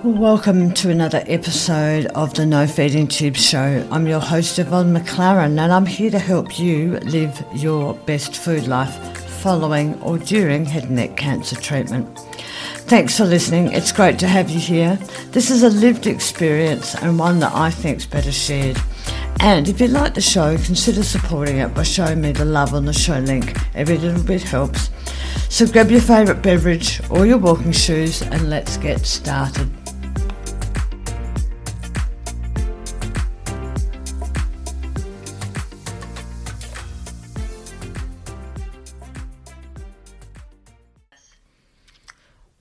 Welcome to another episode of the No Feeding Tube Show. I'm your host, Yvonne McClaren, and I'm here to help you live your best food life following or during head and neck cancer treatment. Thanks for listening. It's great to have you here. This is a lived experience and one that I think is better shared. And if you like the show, consider supporting it by showing me the love on the show link. Every little bit helps. So grab your favourite beverage or your walking shoes and let's get started.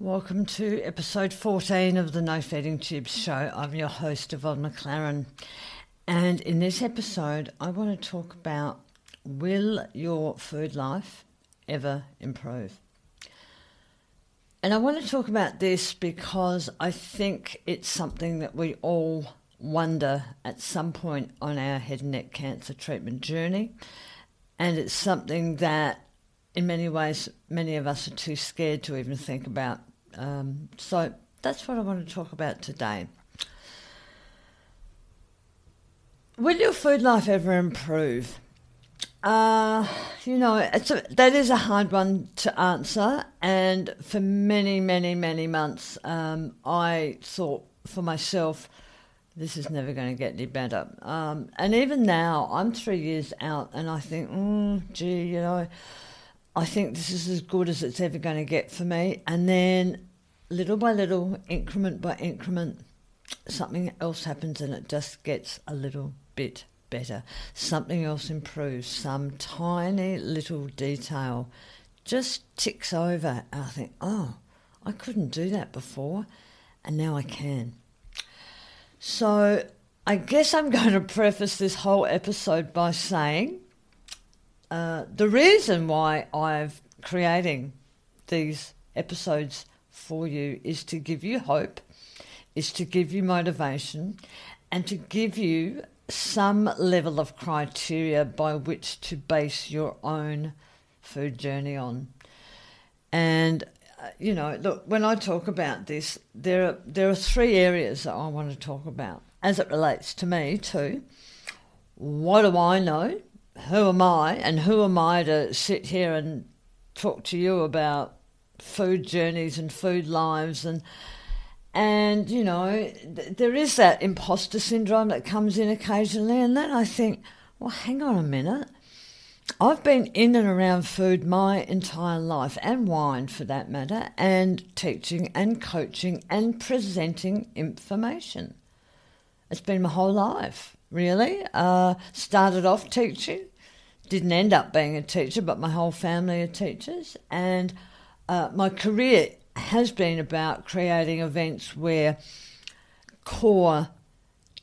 Welcome to episode 14 of the No Feeding Tubes show. I'm your host, Yvonne McClaren. And in this episode, I want to talk about will your food life ever improve? And I want to talk about this because I think it's something that we all wonder at some point on our head and neck cancer treatment journey. And it's something that, in many ways, many of us are too scared to even think about um, so that's what I want to talk about today. Will your food life ever improve? Uh, you know, it's a, that is a hard one to answer. And for many, many, many months, um, I thought for myself, this is never going to get any better. Um, and even now, I'm three years out, and I think, mm, gee, you know, I think this is as good as it's ever going to get for me. And then, little by little, increment by increment, something else happens and it just gets a little bit better. Something else improves. Some tiny little detail just ticks over. I think, oh, I couldn't do that before, and now I can. So, I guess I'm going to preface this whole episode by saying uh, the reason why I'm creating these episodes for you is to give you hope, is to give you motivation, and to give you some level of criteria by which to base your own food journey on. And uh, you know, look, when I talk about this, there are there are three areas that I want to talk about as it relates to me too. What do I know? Who am I and who am I to sit here and talk to you about food journeys and food lives and and you know th- there is that imposter syndrome that comes in occasionally and then I think well hang on a minute. I've been in and around food my entire life and wine for that matter and teaching and coaching and presenting information. It's been my whole life really uh, started off teaching didn't end up being a teacher, but my whole family are teachers. And uh, my career has been about creating events where core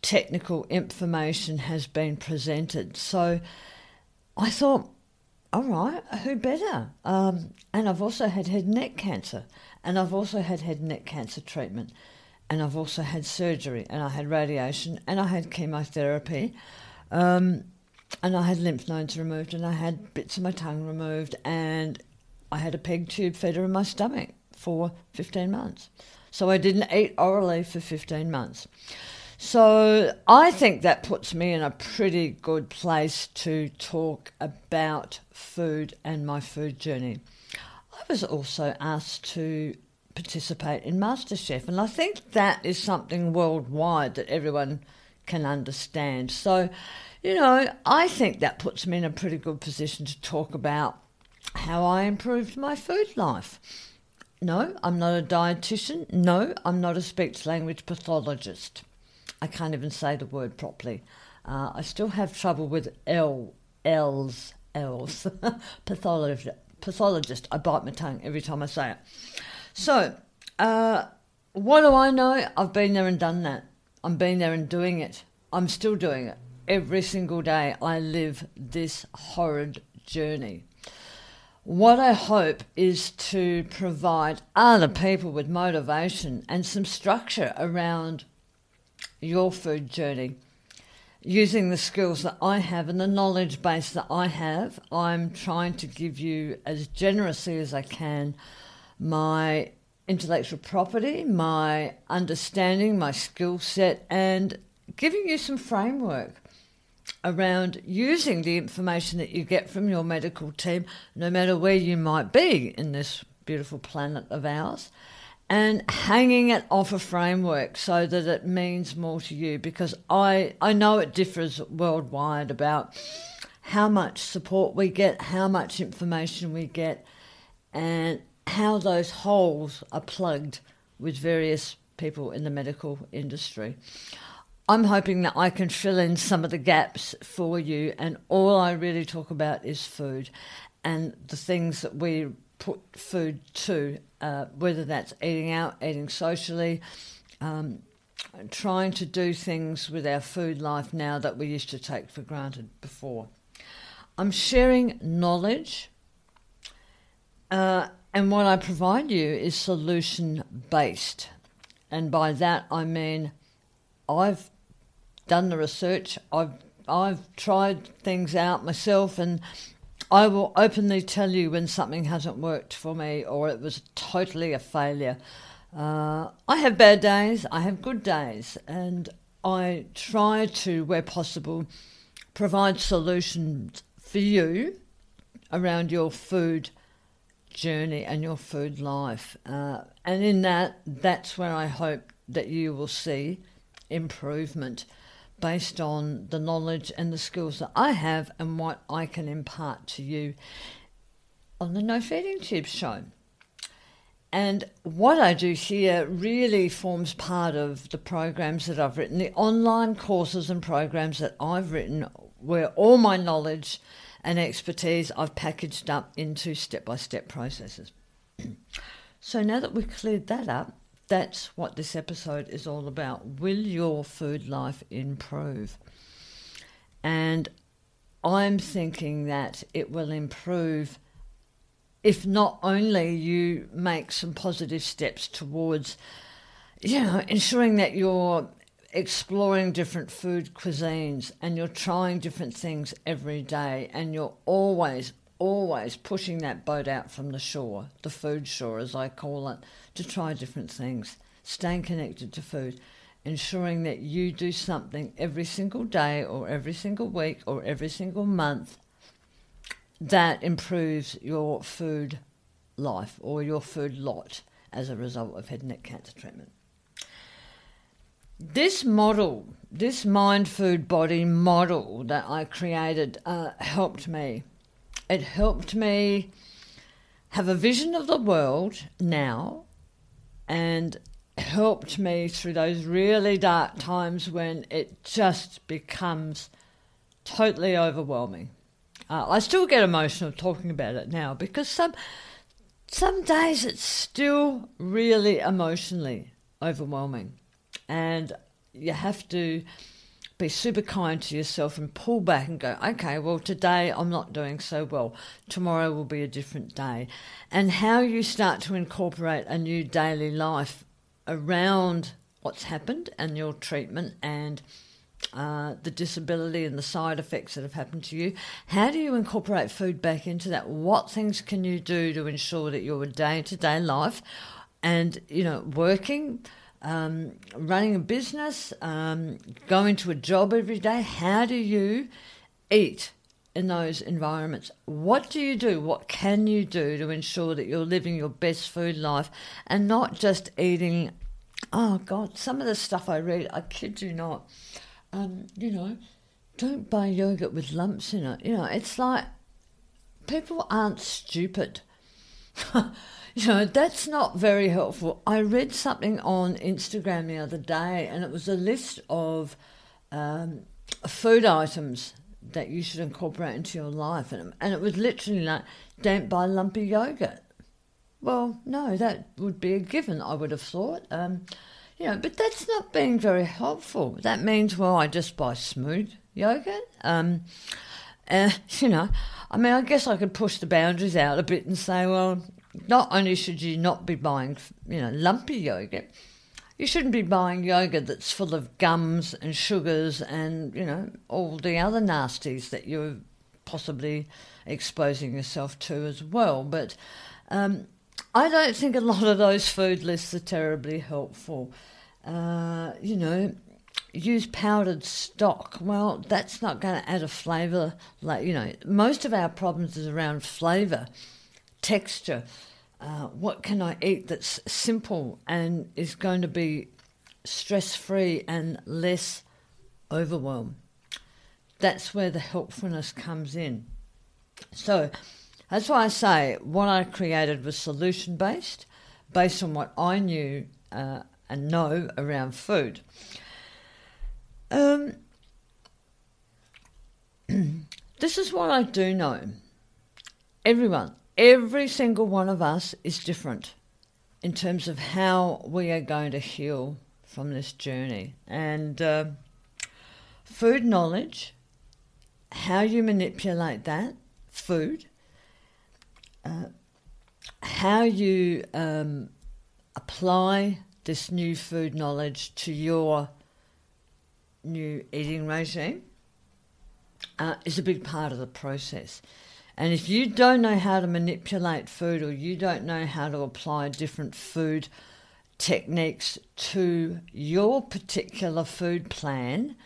technical information has been presented. So I thought, all right, who better? Um, and I've also had head and neck cancer, and I've also had head and neck cancer treatment, and I've also had surgery, and I had radiation, and I had chemotherapy. Um, and I had lymph nodes removed, and I had bits of my tongue removed, and I had a peg tube feeder in my stomach for 15 months. So I didn't eat orally for 15 months. So I think that puts me in a pretty good place to talk about food and my food journey. I was also asked to participate in MasterChef, and I think that is something worldwide that everyone can understand. So you know, I think that puts me in a pretty good position to talk about how I improved my food life. No, I'm not a dietitian. No, I'm not a speech language pathologist. I can't even say the word properly. Uh, I still have trouble with L, L's, L's. pathologist, pathologist. I bite my tongue every time I say it. So, uh, what do I know? I've been there and done that. I'm been there and doing it. I'm still doing it every single day I live this horrid journey. What I hope is to provide other people with motivation and some structure around your food journey. Using the skills that I have and the knowledge base that I have, I'm trying to give you as generously as I can my intellectual property, my understanding, my skill set, and giving you some framework around using the information that you get from your medical team, no matter where you might be in this beautiful planet of ours, and hanging it off a framework so that it means more to you. Because I, I know it differs worldwide about how much support we get, how much information we get, and how those holes are plugged with various people in the medical industry. I'm hoping that I can fill in some of the gaps for you, and all I really talk about is food and the things that we put food to, uh, whether that's eating out, eating socially, um, trying to do things with our food life now that we used to take for granted before. I'm sharing knowledge, uh, and what I provide you is solution based. And by that I mean I've done the research, I've I've tried things out myself and I will openly tell you when something hasn't worked for me or it was totally a failure. Uh, I have bad days, I have good days, and I try to, where possible, provide solutions for you around your food journey and your food life. Uh, and in that, that's where I hope that you will see improvement based on the knowledge and the skills that I have and what I can impart to you on the No Feeding Tube show. And what I do here really forms part of the programs that I've written, the online courses and programs that I've written, where all my knowledge and expertise I've packaged up into step by step processes. so now that we've cleared that up, that's what this episode is all about. Will your food life improve? And I'm thinking that it will improve if not only you make some positive steps towards, you know, ensuring that you're exploring different food cuisines and you're trying different things every day and you're always, always pushing that boat out from the shore, the food shore as I call it, to try different things, staying connected to food, ensuring that you do something every single day or every single week or every single month that improves your food life or your food lot as a result of head and neck cancer treatment. This model, this mind food body model that I created, uh, helped me. It helped me have a vision of the world now and helped me through those really dark times when it just becomes totally overwhelming. Uh, I still get emotional talking about it now because some some days it's still really emotionally overwhelming and you have to be super kind to yourself and pull back and go, okay, well, today I'm not doing so well. Tomorrow will be a different day. And how you start to incorporate a new daily life around what's happened and your treatment and uh, the disability and the side effects that have happened to you. How do you incorporate food back into that? What things can you do to ensure that your day to day life and, you know, working um, running a business, um, going to a job every day. How do you eat in those environments? What do you do? What can you do to ensure that you're living your best food life and not just eating? Oh God, some of the stuff I read, I kid you not. Um, you know, don't buy yogurt with lumps in it. You know, it's like people aren't stupid. You know, that's not very helpful. I read something on Instagram the other day, and it was a list of um, food items that you should incorporate into your life. And, and it was literally like, don't buy lumpy yogurt. Well, no, that would be a given, I would have thought. Um, you know, but that's not being very helpful. That means, well, I just buy smooth yogurt. Um, uh, you know, I mean, I guess I could push the boundaries out a bit and say, well, not only should you not be buying, you know, lumpy yogurt, you shouldn't be buying yogurt that's full of gums and sugars and, you know, all the other nasties that you're possibly exposing yourself to as well. But um, I don't think a lot of those food lists are terribly helpful. Uh, you know, use powdered stock. Well, that's not going to add a flavour. Like you know, most of our problems is around flavour, texture. Uh, what can I eat that's simple and is going to be stress free and less overwhelm? That's where the helpfulness comes in. So that's why I say what I created was solution based, based on what I knew uh, and know around food. Um, this is what I do know. Everyone, every single one of us is different in terms of how we are going to heal from this journey. And uh, food knowledge, how you manipulate that food, uh, how you um, apply this new food knowledge to your new eating regime uh, is a big part of the process. And if you don't know how to manipulate food or you don't know how to apply different food techniques to your particular food plan,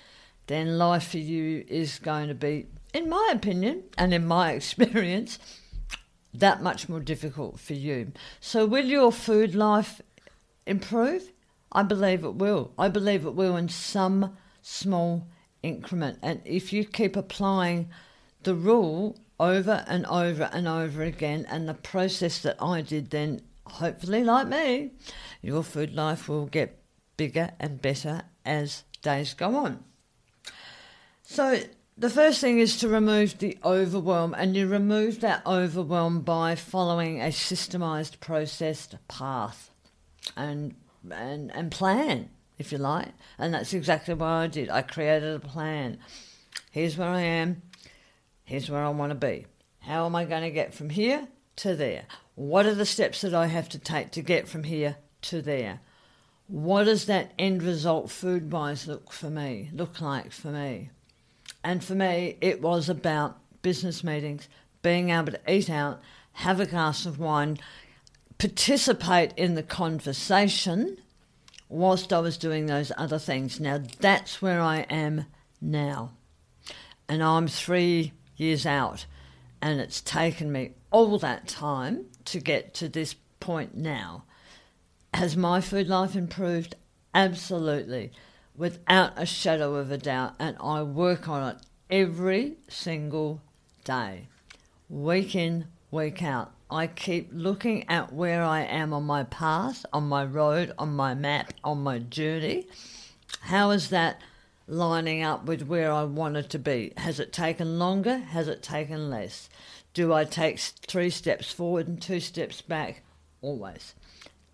then life for you is going to be, in my opinion and in my experience, that much more difficult for you. So, will your food life improve? I believe it will. I believe it will in some small increment. And if you keep applying the rule over and over and over again, and the process that I did, then hopefully, like me, your food life will get bigger and better as days go on. So, the first thing is to remove the overwhelm, and you remove that overwhelm by following a systemized, processed path and and and plan if you like. And that's exactly what I did. I created a plan. Here's where I am. Here's where I want to be. How am I going to get from here to there? What are the steps that I have to take to get from here to there? What does that end result food wise look for me, look like for me? And for me, it was about business meetings, being able to eat out, have a glass of wine, participate in the conversation whilst I was doing those other things. Now that's where I am now. And I'm three years out. And it's taken me all that time to get to this point now. Has my food life improved? Absolutely, without a shadow of a doubt. And I work on it every single day, week in, week out. I keep looking at where I am on my path, on my road, on my map, on my journey. How is that lining up with where I wanted to be? Has it taken longer? Has it taken less? Do I take three steps forward and two steps back? Always.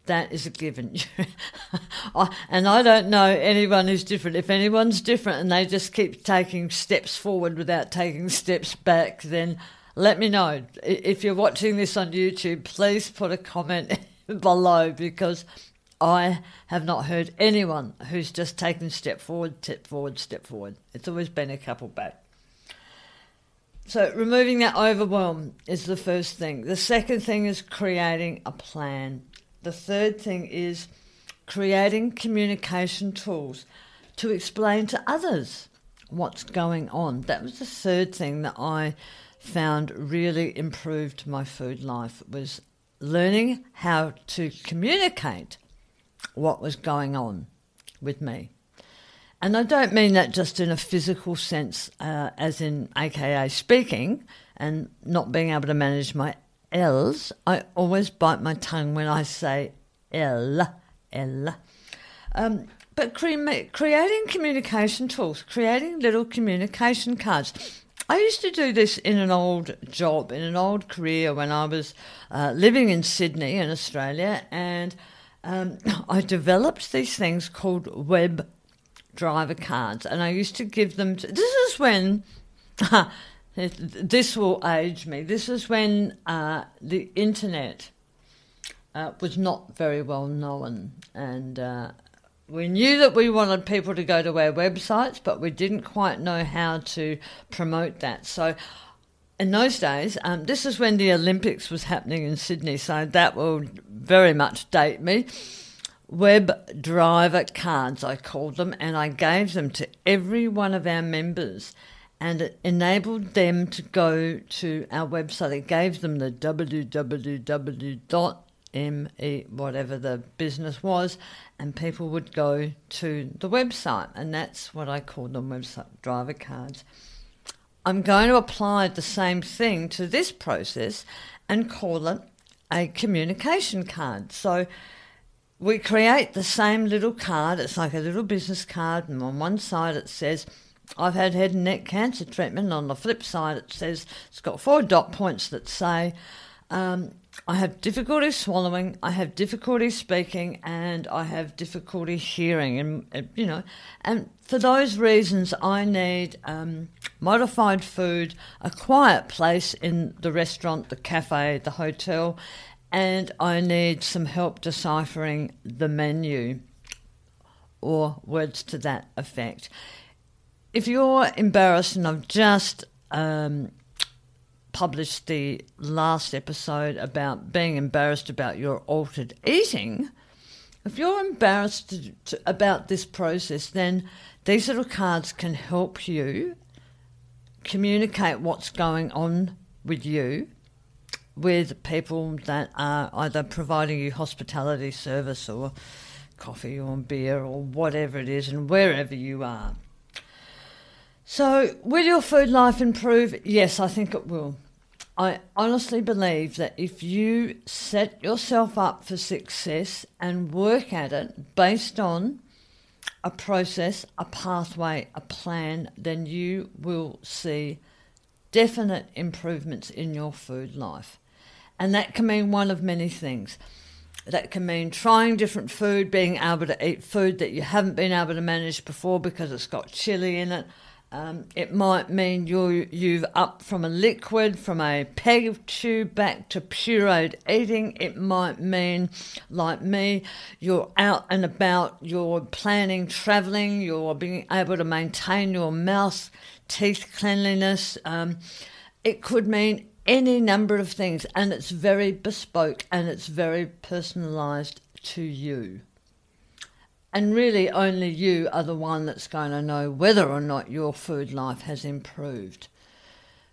That is a given. and I don't know anyone who's different. If anyone's different and they just keep taking steps forward without taking steps back, then let me know. If you're watching this on YouTube, please put a comment below because I have not heard anyone who's just taken step forward, step forward, step forward. It's always been a couple back. So, removing that overwhelm is the first thing. The second thing is creating a plan. The third thing is creating communication tools to explain to others what's going on. That was the third thing that I found really improved my food life was learning how to communicate what was going on with me. And I don't mean that just in a physical sense, uh, as in AKA speaking and not being able to manage my L's. I always bite my tongue when I say L, L. Um, but cre- creating communication tools, creating little communication cards. I used to do this in an old job, in an old career when I was uh, living in Sydney in Australia, and um, I developed these things called web driver cards, and I used to give them. To, this is when. this will age me. This is when uh, the internet uh, was not very well known, and uh, we knew that we wanted people to go to our websites, but we didn't quite know how to promote that. So in those days, um, this is when the Olympics was happening in Sydney, so that will very much date me. Web driver cards, I called them, and I gave them to every one of our members, and it enabled them to go to our website. It gave them the www.me, whatever the business was, and people would go to the website, and that's what I called them website driver cards. I'm going to apply the same thing to this process and call it a communication card. So we create the same little card. It's like a little business card, and on one side it says, I've had head and neck cancer treatment. And on the flip side, it says it's got four dot points that say, um, I have difficulty swallowing, I have difficulty speaking, and I have difficulty hearing. And, you know, and for those reasons, I need um, modified food, a quiet place in the restaurant, the cafe, the hotel, and I need some help deciphering the menu or words to that effect. If you're embarrassed, and I've just um, published the last episode about being embarrassed about your altered eating, if you're embarrassed to, to, about this process, then these little cards can help you communicate what's going on with you with people that are either providing you hospitality service or coffee or beer or whatever it is and wherever you are. So, will your food life improve? Yes, I think it will. I honestly believe that if you set yourself up for success and work at it based on a process, a pathway, a plan, then you will see definite improvements in your food life. And that can mean one of many things. That can mean trying different food, being able to eat food that you haven't been able to manage before because it's got chili in it. Um, it might mean you you've up from a liquid, from a peg tube back to pureed eating. It might mean, like me, you're out and about, you're planning travelling, you're being able to maintain your mouth, teeth cleanliness. Um, it could mean any number of things, and it's very bespoke and it's very personalised to you. And really, only you are the one that's going to know whether or not your food life has improved.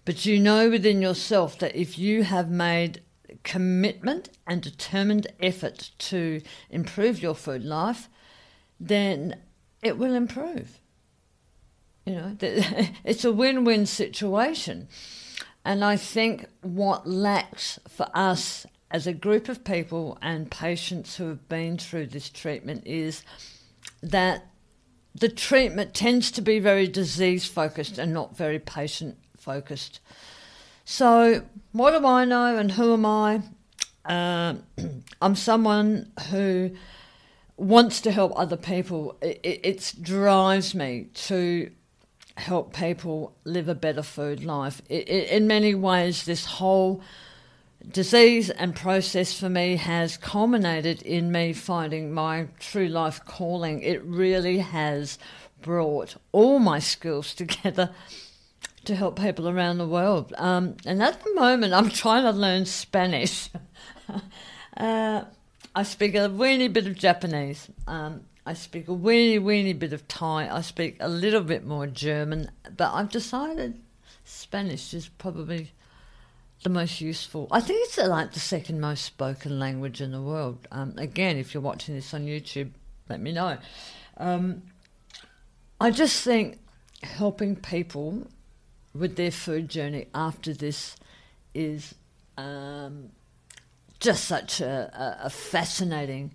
But you know within yourself that if you have made commitment and determined effort to improve your food life, then it will improve. You know, it's a win win situation. And I think what lacks for us as a group of people and patients who have been through this treatment is that the treatment tends to be very disease focused and not very patient focused. So, what do I know and who am I? Uh, I'm someone who wants to help other people. It, it drives me to help people live a better food life. It, it, in many ways, this whole disease and process for me has culminated in me finding my true life calling. It really has brought all my skills together to help people around the world. Um, and at the moment, I'm trying to learn Spanish. uh, I speak a weeny bit of Japanese. Um, I speak a weeny, weeny bit of Thai. I speak a little bit more German, but I've decided Spanish is probably the most useful. I think it's uh, like the second most spoken language in the world. Um, again, if you're watching this on YouTube, let me know. Um, I just think helping people with their food journey after this is um, just such a, a, a fascinating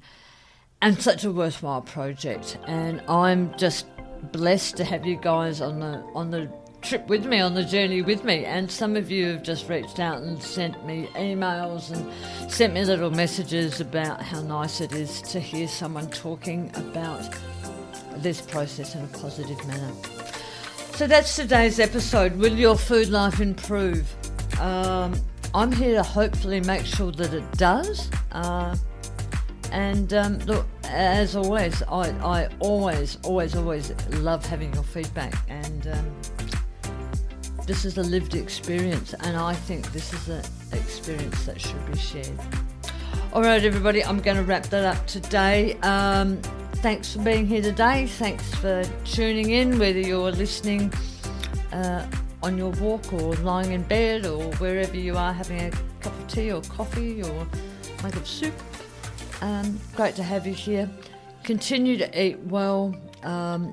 and such a worthwhile project. And I'm just blessed to have you guys on the on the trip with me, on the journey with me. And some of you have just reached out and sent me emails and sent me little messages about how nice it is to hear someone talking about this process in a positive manner. So that's today's episode. Will your food life improve? Um, I'm here to hopefully make sure that it does. Uh, and um, look, as always, I, I always, always, always love having your feedback. And um, this is a lived experience, and I think this is an experience that should be shared. All right, everybody, I'm going to wrap that up today. Um, thanks for being here today. Thanks for tuning in, whether you're listening uh, on your walk or lying in bed or wherever you are having a cup of tea or coffee or mug of soup. Um, great to have you here. Continue to eat well. Um,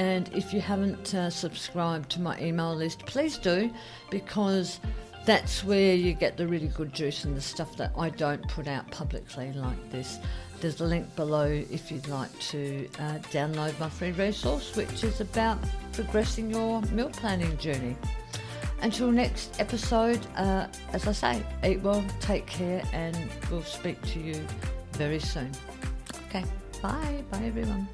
and if you haven't uh, subscribed to my email list, please do because that's where you get the really good juice and the stuff that I don't put out publicly like this. There's a link below if you'd like to uh, download my free resource, which is about progressing your meal planning journey. Until next episode, uh, as I say, eat well, take care, and we'll speak to you very soon. Okay, bye. Bye, everyone.